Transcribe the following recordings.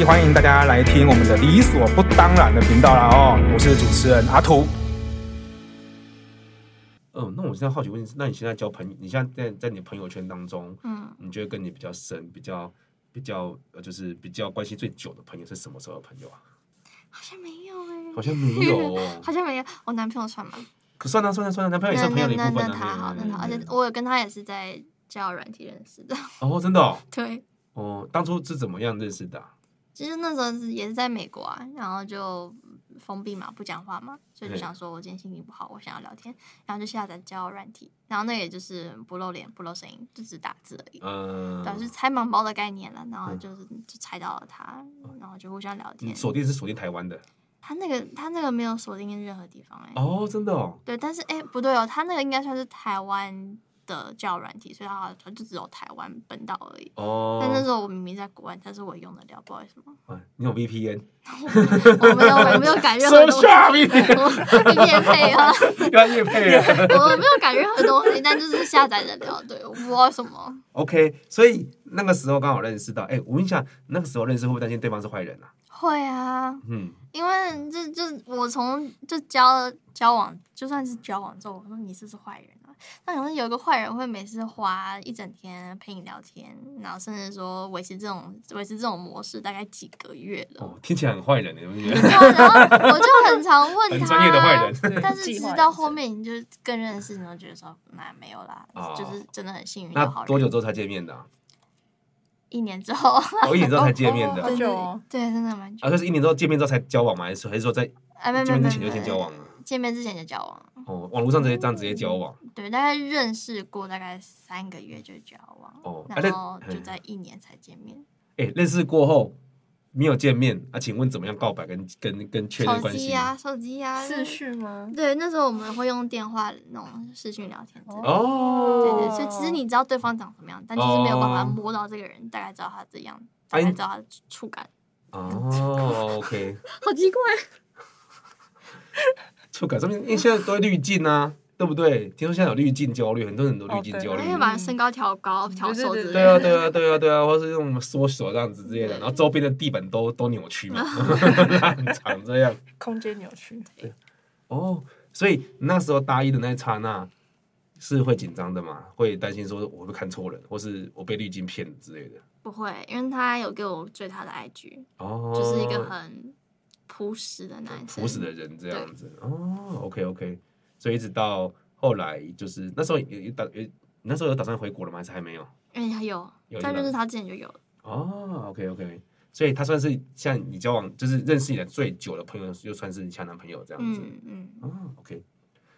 集，欢迎大家来听我们的理所不当然的频道啦哦，我是主持人阿图。嗯，那我现在好奇问你，那你现在交朋友，你现在在在你朋友圈当中，嗯，你觉得跟你比较深、比较比较呃，就是比较关系最久的朋友是什么时候的朋友啊？好像没有哎，好像没有哦，好像没有。我男朋友算吗？可算了算了算了，男朋友也是朋友的一部分呢。那他好，那好，而且我有跟他也是在交友软体认识的。哦，真的哦。对。哦，当初是怎么样认识的？其实那时候是也是在美国啊，然后就封闭嘛，不讲话嘛，所以就想说我今天心情不好，我想要聊天，然后就下载交友软体，然后那也就是不露脸、不露声音，就只打字而已。嗯，对，是拆盲包的概念了，然后就是就猜到了他，然后就互相聊天。锁定是锁定台湾的，他那个他那个没有锁定任何地方哎。哦，真的哦。对，但是哎不对哦，他那个应该算是台湾的交友软体，所以它就只有台湾本岛而已。哦。但那时候我明明在国外，但是我用得了，不好意思吗？你有 VPN？我没有，我没有改任何东西。业配啊！要业配啊！我没有改任何东西，但就是下载得了。对，我不知道为什么。OK，所以那个时候刚好认识到，哎，我问一下，那个时候认识会不会担心对方是坏人啊？会啊。嗯。因为就就我从就交交往，就算是交往之后，我说你是不是坏人？那可能有一个坏人会每次花一整天陪你聊天，然后甚至说维持这种维持这种模式大概几个月了。哦，听起来很坏人，对不对？然后我就很常问他，很专业的坏人。但是直到后面你就更认识，你就觉得说那没有啦，哦、就是真的很幸运。那多久之后才见面的、啊？一年之后。哦，一年之后才见面的。对对，真的蛮久。啊，就是一年之后见面之后才交往吗？还是还是说在见面之前就先交往了？见面之前就交往哦，网络上直接这样直接交往。对，大概认识过大概三个月就交往，哦，然后就在一年才见面。哎，认识过后没有见面啊？请问怎么样告白跟跟跟确认关系？手机呀，手机呀，视讯吗？对，那时候我们会用电话那种视讯聊天。哦，对对，所以其实你知道对方长什么样，但就是没有办法摸到这个人，大概知道他这样，大概知道他的触感。哦，OK，好奇怪。触感上面，因为现在都会滤镜啊，对不对？听说现在有滤镜焦虑，很多人都滤镜焦虑。因为把身高调高，调瘦之类的。对啊，对啊，对啊，对啊，或是用缩手这样子之类的，然后周边的地板都都扭曲嘛，很长这样。空间扭曲。对。哦，所以那时候大一的那一刹那，是会紧张的嘛？会担心说我会看错人，或是我被滤镜骗之类的？不会，因为他有给我追他的 IG，哦，就是一个很。朴实的男生，朴实的人这样子。哦，OK OK，所以一直到后来就是那时候有打有那时候有打算回国了吗？还是还没有？哎，还有，但就是他之前就有了。哦，OK OK，所以他算是像你交往就是认识你的最久的朋友，就算是你前男朋友这样子，嗯嗯，哦，OK，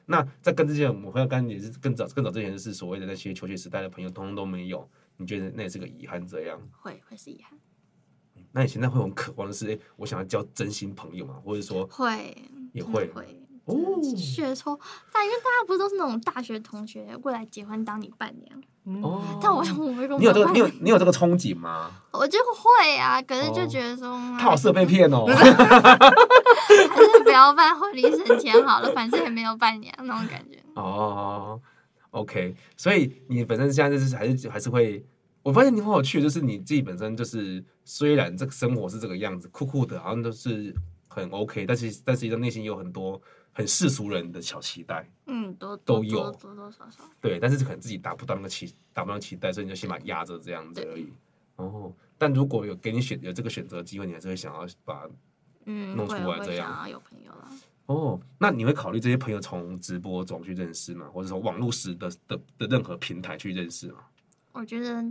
那在跟之前我朋友跟也是更早更早之前是所谓的那些求学时代的朋友，通通都没有，你觉得那也是个遗憾？这样？会会是遗憾。那你现在会很渴望的是，哎，我想要交真心朋友嘛？或者说会也会会哦，学抽，但因为大家不是都是那种大学同学，过来结婚当你伴娘哦。但我我没你有这个，你有你有这个憧憬吗？我就会啊，可是就觉得说，他好色被骗哦，还是不要办婚礼省钱好了，反正也没有伴娘那种感觉。哦，OK，所以你本身现在就是还是还是会。我发现你很有趣，就是你自己本身就是，虽然这个生活是这个样子，酷酷的，好像都是很 OK，但是但是你的内心有很多很世俗人的小期待，嗯，都都有多多少少，对，但是可能自己达不到那个期，达不到期待，所以你就先把压着这样子而已。哦，但如果有给你选有这个选择机会，你还是会想要把嗯弄出来这样。有朋友了。哦，那你会考虑这些朋友从直播中去认识吗？或者从网络时的的的任何平台去认识吗？我觉得。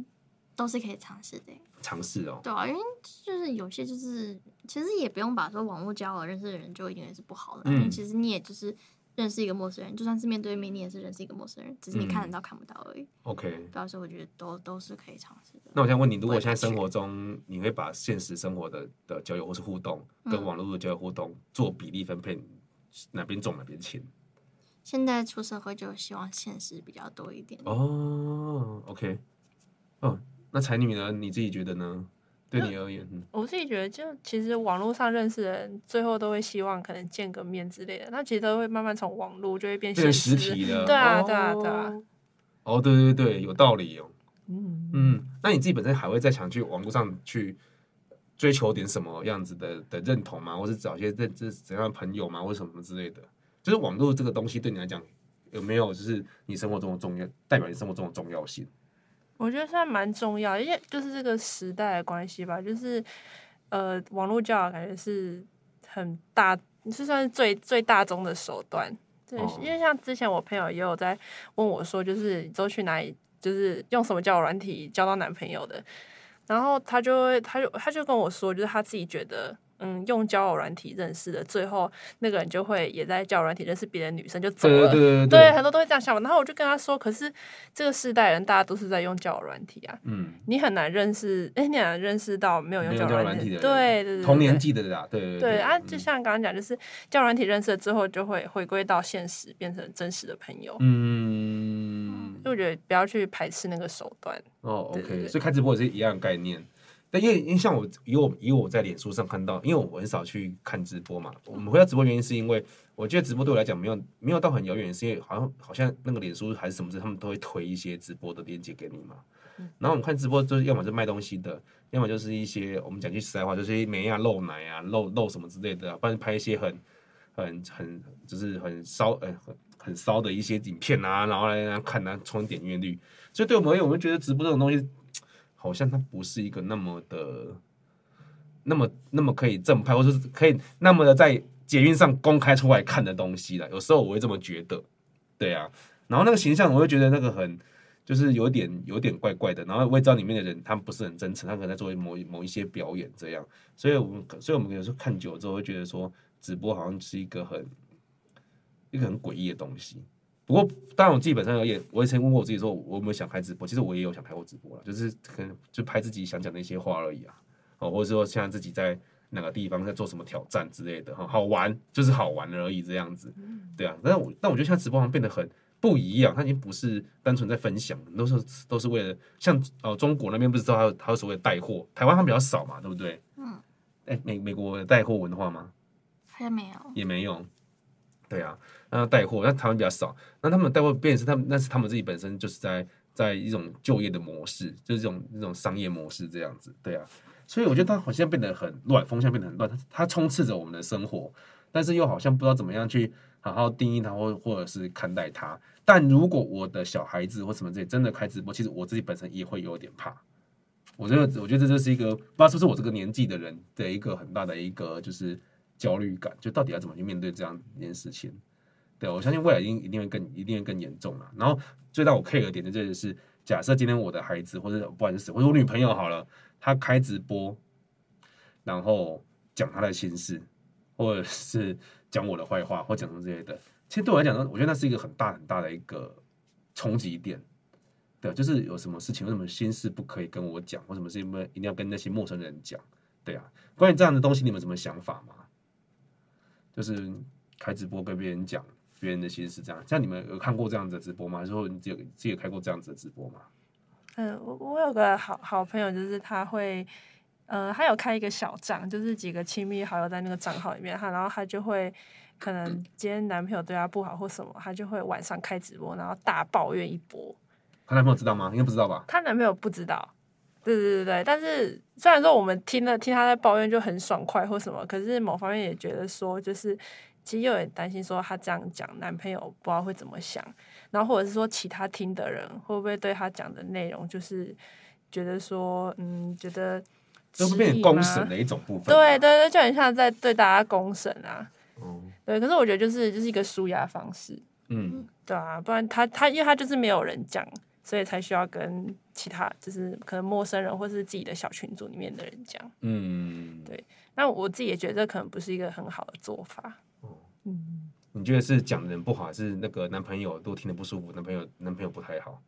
都是可以尝试的，尝试哦。对啊，因为就是有些就是其实也不用把说网络交友认识的人就一定是不好的，嗯、因为其实你也就是认识一个陌生人，就算是面对面，你也是认识一个陌生人，只是你看得到看不到而已。OK，主要是我觉得都都是可以尝试的。那我想问你，如果现在生活中你会把现实生活的的交友或是互动跟网络的交友互动做比例分配，哪边重哪边轻？现在出社会就希望现实比较多一点。哦，OK，哦。那才女呢？你自己觉得呢？对你而言，我自己觉得，就其实网络上认识的人，最后都会希望可能见个面之类的。那其实都会慢慢从网络就会变成实体的。对啊，对啊，对啊。哦，对对对，有道理哦。嗯嗯，那你自己本身还会再想去网络上去追求点什么样子的的认同吗？或是找一些认知怎样的朋友吗？或者什么之类的？就是网络这个东西对你来讲有没有就是你生活中的重要，代表你生活中的重要性？我觉得算蛮重要，因为就是这个时代的关系吧，就是呃，网络教育感觉是很大，是算是最最大宗的手段。对，哦、因为像之前我朋友也有在问我说，就是都去哪里，就是用什么交友软体交到男朋友的，然后他就会，他就他就跟我说，就是他自己觉得。嗯，用交友软体认识的，最后那个人就会也在交友软体认识别的女生，就走了。对，对，对，对，对，很多都会这样想。然后我就跟他说，可是这个世代人大家都是在用交友软体啊。嗯。你很难认识，哎，你很难认识到没有用交友软体的人。对对对。同年纪的啦，对对对。对啊，就像刚刚讲，就是交友软体认识了之后，就会回归到现实，变成真实的朋友。嗯。就我觉得不要去排斥那个手段。哦，OK。所以开直播也是一样概念。但因为因为像我以我以我在脸书上看到，因为我很少去看直播嘛。我们回到直播原因是因为我觉得直播对我来讲没有没有到很遥远，是因为好像好像那个脸书还是什么事，他们都会推一些直播的链接给你嘛。然后我们看直播就是要么是卖东西的，要么就是一些我们讲句实在话，就是一些美啊露奶啊露露什么之类的，不然拍一些很很很就是很骚呃很很骚的一些影片啊，然后来看啊冲点阅率。所以对我们而言，我们觉得直播这种东西。好像他不是一个那么的，那么那么可以正派，或者是可以那么的在捷运上公开出来看的东西了。有时候我会这么觉得，对啊。然后那个形象，我会觉得那个很，就是有点有点怪怪的。然后我也知道里面的人，他们不是很真诚，他可能在做某某一些表演这样。所以我们，所以我们有时候看久了之后，会觉得说，直播好像是一个很一个很诡异的东西。不过，当然我自己本身而言，我也曾问过我自己说，我有没有想开直播？其实我也有想开过直播了，就是可能就拍自己想讲的一些话而已啊，哦，或者说现在自己在哪个地方在做什么挑战之类的，哈，好玩就是好玩而已这样子，对啊。但我但我觉得现在直播好像变得很不一样，它已经不是单纯在分享，都是都是为了像哦，中国那边不是知道还有还有所谓的带货，台湾他们比较少嘛，对不对？嗯。哎，美美国有带货文化吗？好像没有，也没有。对啊，那带货，那台湾比较少，那他们带货，变成是他们，那是他们自己本身就是在在一种就业的模式，就是这种这种商业模式这样子，对啊，所以我觉得它好像变得很乱，风向变得很乱，它它充斥着我们的生活，但是又好像不知道怎么样去好好定义它，或或者是看待它。但如果我的小孩子或什么这些真的开直播，其实我自己本身也会有点怕。我觉得，我觉得这就是一个不知道是不是我这个年纪的人的一个很大的一个就是。焦虑感，就到底要怎么去面对这样一件事情？对，我相信未来一定一定会更一定会更严重了。然后最让我 care 的点的就是，假设今天我的孩子或者不管是，或者我女朋友好了，她开直播，然后讲她的心事，或者是讲我的坏话，或讲什么之类的，其实对我来讲呢，我觉得那是一个很大很大的一个冲击点。对，就是有什么事情，为什么心事不可以跟我讲，或什么事情不一定要跟那些陌生人讲？对啊，关于这样的东西，你们有什么想法吗？就是开直播跟别人讲别人的心事，这样。像你们有看过这样子的直播吗？之后你自己自己有开过这样子的直播吗？嗯，我我有个好好朋友，就是他会，呃，他有开一个小账，就是几个亲密好友在那个账号里面，他然后他就会可能今天男朋友对她不好或什么，他就会晚上开直播，然后大抱怨一波。她男朋友知道吗？应该不知道吧？她男朋友不知道。对对对对，但是虽然说我们听了听他在抱怨就很爽快或什么，可是某方面也觉得说，就是其实又有点担心说他这样讲男朋友不知道会怎么想，然后或者是说其他听的人会不会对他讲的内容就是觉得说，嗯，觉得这会变成公审的一种部分。对对对，就很像在对大家公审啊。嗯，对，可是我觉得就是就是一个舒压方式。嗯，对啊，不然他他因为他就是没有人讲。所以才需要跟其他，就是可能陌生人或是自己的小群组里面的人讲。嗯，对。那我自己也觉得这可能不是一个很好的做法。哦，嗯。你觉得是讲的人不好，还是那个男朋友都听得不舒服？男朋友男朋友不太好，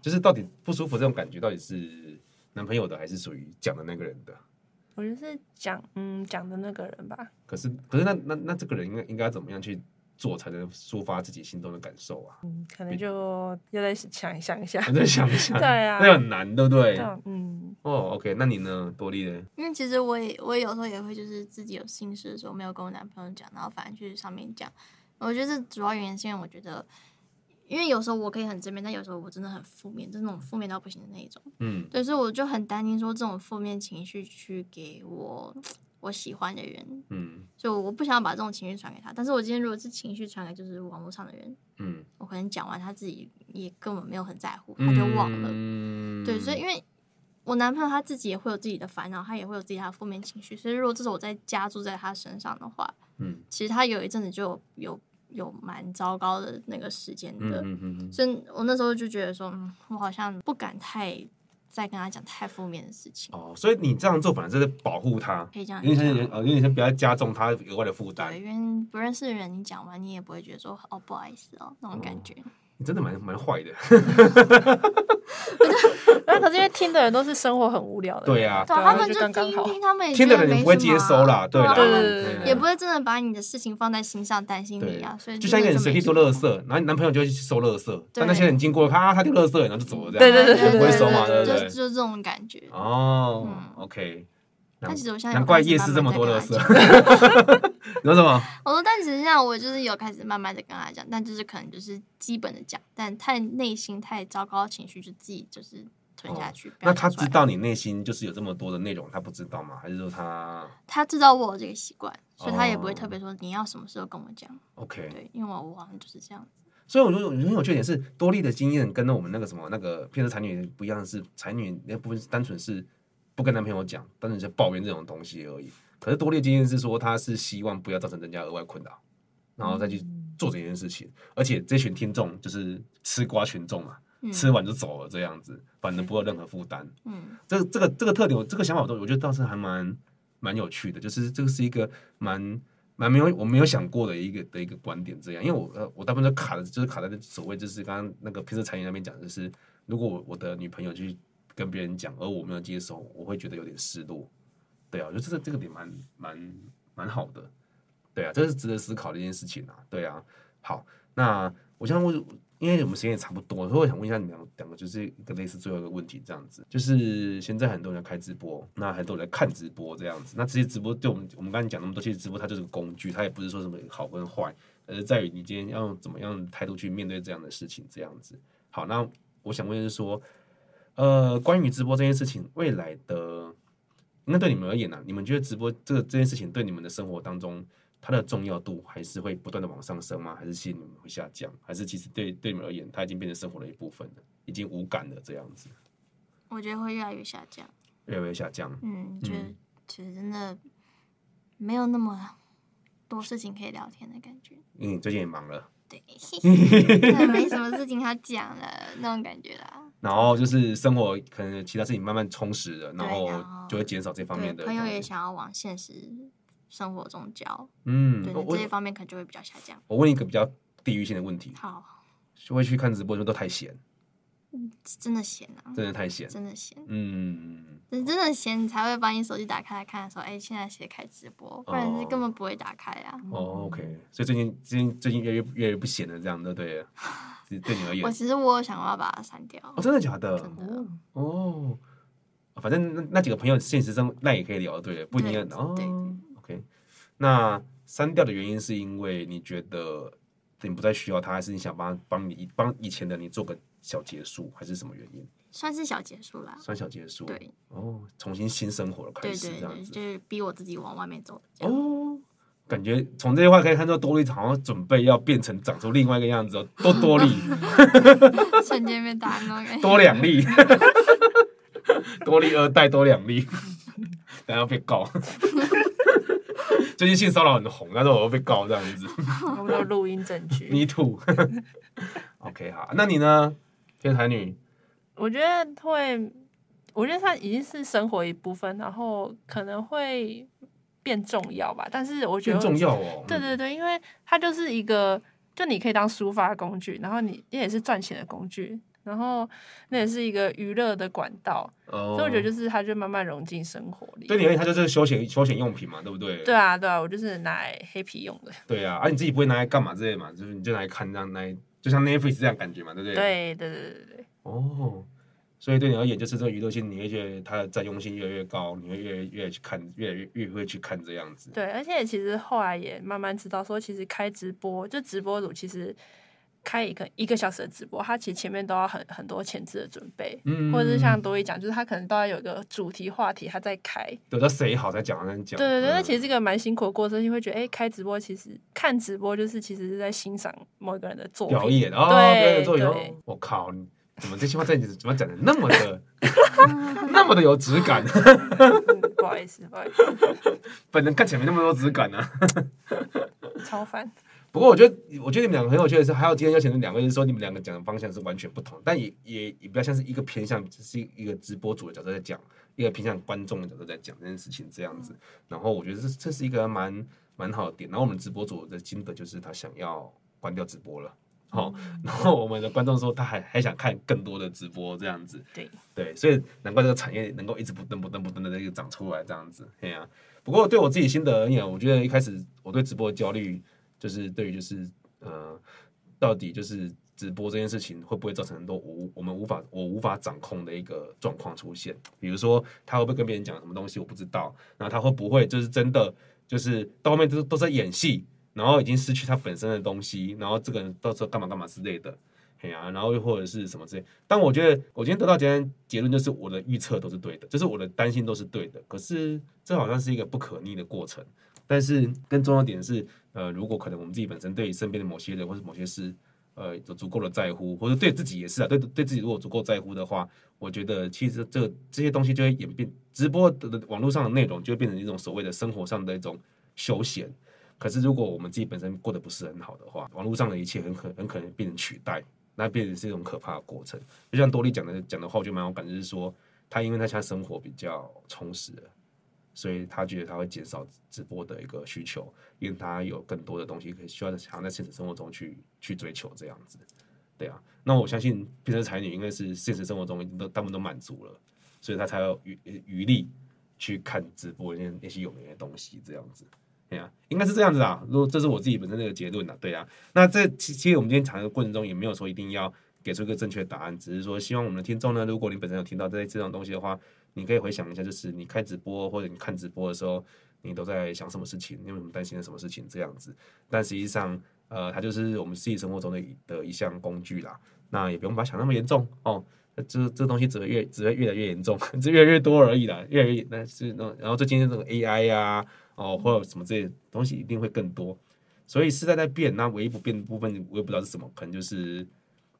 就是到底不舒服这种感觉，到底是男朋友的，还是属于讲的那个人的？我觉得是讲，嗯，讲的那个人吧。可是，可是那那那这个人应该应该怎么样去？做才能抒发自己心中的感受啊，嗯，可能就要再想想一下，再想一下，对啊，那很难，对不对？嗯，哦，OK，那你呢，多莉呢？因为其实我也我也有时候也会就是自己有心事的时候没有跟我男朋友讲，然后反而去上面讲。我觉得这主要原因是因为我觉得，因因为有时候我可以很正面，但有时候我真的很负面，就是那种负面到不行的那一种。嗯，对，所以我就很担心说这种负面情绪去给我 我喜欢的人，嗯，就我不想把这种情绪传给他。但是我今天如果是情绪传给就是网络上的人，嗯，我可能讲完他自己也根本没有很在乎，他就忘了。嗯、对，所以因为我男朋友他自己也会有自己的烦恼，他也会有自己的负面情绪，所以如果这是我在加注在他身上的话，嗯，其实他有一阵子就有有。蛮糟糕的那个时间的，嗯嗯嗯，所以我那时候就觉得说，嗯，我好像不敢太再跟他讲太负面的事情。哦，所以你这样做反而是在保护他，可以这样，因为先呃，因为先不要加重他额外的负担。对，因为不认识的人，你讲完你也不会觉得说，哦，不好意思哦，那种感觉。哦你真的蛮蛮坏的，那可是因为听的人都是生活很无聊的，对呀，对，他们就刚刚好，他们听的人也不会接收啦，对啦，也不会真的把你的事情放在心上，担心你啊，所以就像一个人随地丢垃圾，然后你男朋友就会去收垃圾，但那些人经过，他他丢垃圾，然后就走了，这样，对对对，不会收嘛，对不对？就就这种感觉。哦，OK。但其实我现在难怪夜市这么多垃圾。你说什么？我说，但其实像我就是有开始慢慢的跟他讲，但就是可能就是基本的讲，但太内心太糟糕的情绪就自己就是吞下去。那他知道你内心就是有这么多的内容，他不知道吗？还是说他？他知道我有这个习惯，所以他也不会特别说你要什么时候跟我讲。OK，对，因为我我好像就是这样子。所以我觉得很有缺点是多莉的经验跟我们那个什么那个骗色才女不一样的，是才女那部分是单纯是。不跟男朋友讲，单纯是抱怨这种东西而已。可是多列经验是说，他是希望不要造成人家额外困扰，然后再去做这件事情。嗯、而且这群听众就是吃瓜群众嘛，嗯、吃完就走了这样子，反正不会有任何负担。嗯，这个这个这个特点，这个想法我都我觉得倒是还蛮蛮有趣的，就是这个是一个蛮蛮没有我没有想过的一个的一个观点。这样，因为我呃我大部分都卡的就是卡在所谓就是刚刚那个平时才女那边讲就是，如果我我的女朋友去。跟别人讲，而我没有接受，我会觉得有点失落。对啊，我觉得这个这个点蛮蛮蛮好的。对啊，这是值得思考的一件事情啊。对啊，好，那我想问，因为我们时间也差不多，所以我想问一下你们两个，就是一个类似最后一个问题这样子，就是现在很多人在开直播，那很多人在看直播这样子，那这些直播对我们我们刚才讲那么多，其实直播它就是个工具，它也不是说什么好跟坏，而是在于你今天要用怎么样的态度去面对这样的事情这样子。好，那我想问的是说。呃，关于直播这件事情，未来的那对你们而言呢、啊？你们觉得直播这个这件事情对你们的生活当中，它的重要度还是会不断的往上升吗？还是其实你们会下降？还是其实对对你们而言，它已经变成生活的一部分了，已经无感了这样子？我觉得会越来越下降，越来越下降。嗯，觉得其实真的没有那么多事情可以聊天的感觉。嗯，最近也忙了，对，没什么事情要讲了那种感觉啦。然后就是生活可能其他事情慢慢充实了，然后就会减少这方面的。朋友也想要往现实生活中交，嗯，对，这些方面可能就会比较下降。我问一个比较地域性的问题，好，就会去看直播就都太闲，真的闲啊，真的太闲，真的闲，嗯，真的闲，你才会把你手机打开来看，说，哎，现在谁开直播？不然是根本不会打开啊。哦，OK，所以最近最近最近越越越来越不闲了，这样的对？对你而言，我其实我想要把它删掉。哦，真的假的？真的哦，反正那那几个朋友现实中那也可以聊，对，不一定要哦。对，OK。那删掉的原因是因为你觉得你不再需要他，还是你想帮帮你帮以前的你做个小结束，还是什么原因？算是小结束啦，算小结束。对，哦，重新新生活了开始，这样子，就是逼我自己往外面走。哦。感觉从这些话可以看到，多利好像准备要变成长出另外一个样子哦，多多利，瞬间被打那多两粒，多利二代多两粒，然后被告。最近性骚扰很红，但是我又被告这样子。我没有录音证据？Me too。OK，好，那你呢？天才女？我觉得会，我觉得它已经是生活一部分，然后可能会。变重要吧，但是我觉得重要哦。对对对，因为它就是一个，就你可以当抒发工具，然后你也是赚钱的工具，然后那也是一个娱乐的管道。哦。所以我觉得就是它就慢慢融进生活里。对，你而言它就是休闲休闲用品嘛，对不对？对啊，对啊，我就是拿来黑皮用的。对啊，而、啊、你自己不会拿来干嘛之类嘛？就是你就拿来看这样，来就像 Netflix 这样感觉嘛，对不对？对对对对对。哦。所以对你而言，就是这个娱乐性，你会觉得它的占用性越来越高，你会越来越去看，越来越越会去看这样子。对，而且其实后来也慢慢知道，说其实开直播就直播主，其实开一个一个小时的直播，他其实前面都要很很多前置的准备，嗯，或者是像多一讲，就是他可能都要有一个主题话题，他在开，等到谁好再讲，再讲。对对对，那、嗯、其实是一个蛮辛苦的过程，你会觉得，哎、欸，开直播其实看直播就是其实是在欣赏某一个人的作品。表演哦，对对对，我靠，怎么这句话在你怎么讲的那么的 那么的有质感、嗯？不好意思，不好意思，本人看起来没那么多质感呢、啊，超烦。不过我觉得，我觉得你们两个很有趣的是，还有今天邀请的两位是说，你们两个讲的方向是完全不同，但也也也比较像是一个偏向，只是一个直播主的角色在讲，一个偏向观众的角色在讲这件事情这样子。然后我觉得这这是一个蛮蛮好的点。然后我们直播主的心得就是他想要关掉直播了，好，然后我们的观众说他还还想看更多的直播这样子。对对，所以难怪这个产业能够一直不断不断不断的一个长出来这样子。对啊，不过对我自己心得而言，我觉得一开始我对直播的焦虑。就是对于就是呃，到底就是直播这件事情会不会造成很多无我们无法我无法掌控的一个状况出现？比如说他会不会跟别人讲什么东西我不知道，然后他会不会就是真的就是到后面都都在演戏，然后已经失去他本身的东西，然后这个人到时候干嘛干嘛之类的，嘿啊，然后又或者是什么之类。但我觉得我今天得到今天结论就是我的预测都是对的，就是我的担心都是对的。可是这好像是一个不可逆的过程。但是更重要的点是，呃，如果可能，我们自己本身对身边的某些人或者某些事，呃，有足够的在乎，或者对自己也是啊，对对自己如果足够在乎的话，我觉得其实这这些东西就会演变，直播的的网络上的内容就会变成一种所谓的生活上的一种休闲。可是如果我们自己本身过得不是很好的话，网络上的一切很可很可能变成取代，那变成是一种可怕的过程。就像多莉讲的讲的话，我就蛮有感觉，是说他因为他现在生活比较充实了。所以他觉得他会减少直播的一个需求，因为他有更多的东西可以需要想在现实生活中去去追求这样子，对啊。那我相信变成才女应该是现实生活中已经都大部分都满足了，所以他才有余余力去看直播那那些有名的东西这样子，对啊，应该是这样子啊。如果这是我自己本身的一个结论啊，对啊。那这其其实我们今天谈的过程中也没有说一定要给出一个正确答案，只是说希望我们的听众呢，如果你本身有听到这这种东西的话。你可以回想一下，就是你开直播或者你看直播的时候，你都在想什么事情？你有什么担心的什么事情？这样子，但实际上，呃，它就是我们自己生活中的的一项工具啦。那也不用把它想那么严重哦。这这东西只会越只会越来越严重，只越来越多而已啦。越来越那是那，然后最近这种 AI 呀、啊，哦，或者什么这些东西一定会更多。所以时代在变，那唯一不变的部分，我也不知道是什么，可能就是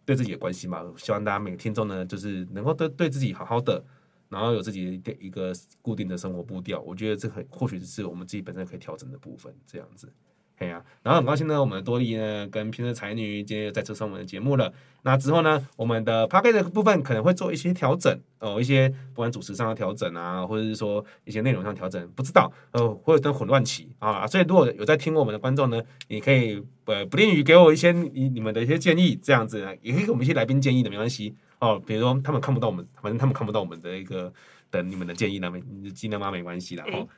对自己的关系嘛。希望大家每个听众呢，就是能够对对自己好好的。然后有自己的一个固定的生活步调，我觉得这很或许是我们自己本身可以调整的部分，这样子，嘿呀、啊。然后很高兴呢，我们的多莉呢跟偏执才女今天又再次上我们的节目了。那之后呢，我们的 Podcast 的部分可能会做一些调整哦，一些不管主持上的调整啊，或者是说一些内容上调整，不知道呃，会有点混乱期啊。所以如果有在听我们的观众呢，你可以呃不吝于给我一些你你们的一些建议，这样子也可以给我们一些来宾建议的，没关系。哦，比如说他们看不到我们，反正他们看不到我们的一个等你们的建议，那没尽量嘛没关系的哦。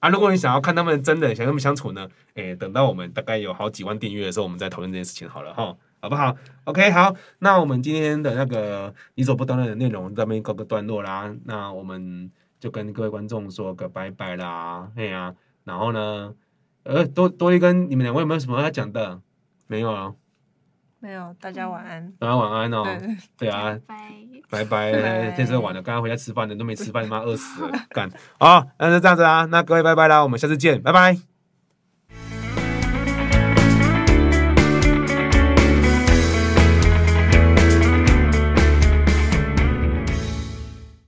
啊，如果你想要看他们真的想跟他们相处呢，诶，等到我们大概有好几万订阅的时候，我们再讨论这件事情好了哈，好不好？OK，好，那我们今天的那个你所不当然的内容这边告个段落啦，那我们就跟各位观众说个拜拜啦，哎呀、啊，然后呢，呃，多多一跟你们两位有没有什么要讲的？没有啊。没有，大家晚安。大家晚安哦。对，对啊，拜拜拜。天色晚了，刚刚回家吃饭的都没吃饭，妈饿死了，干。好，那就这样子啊，那各位拜拜啦，我们下次见，拜拜。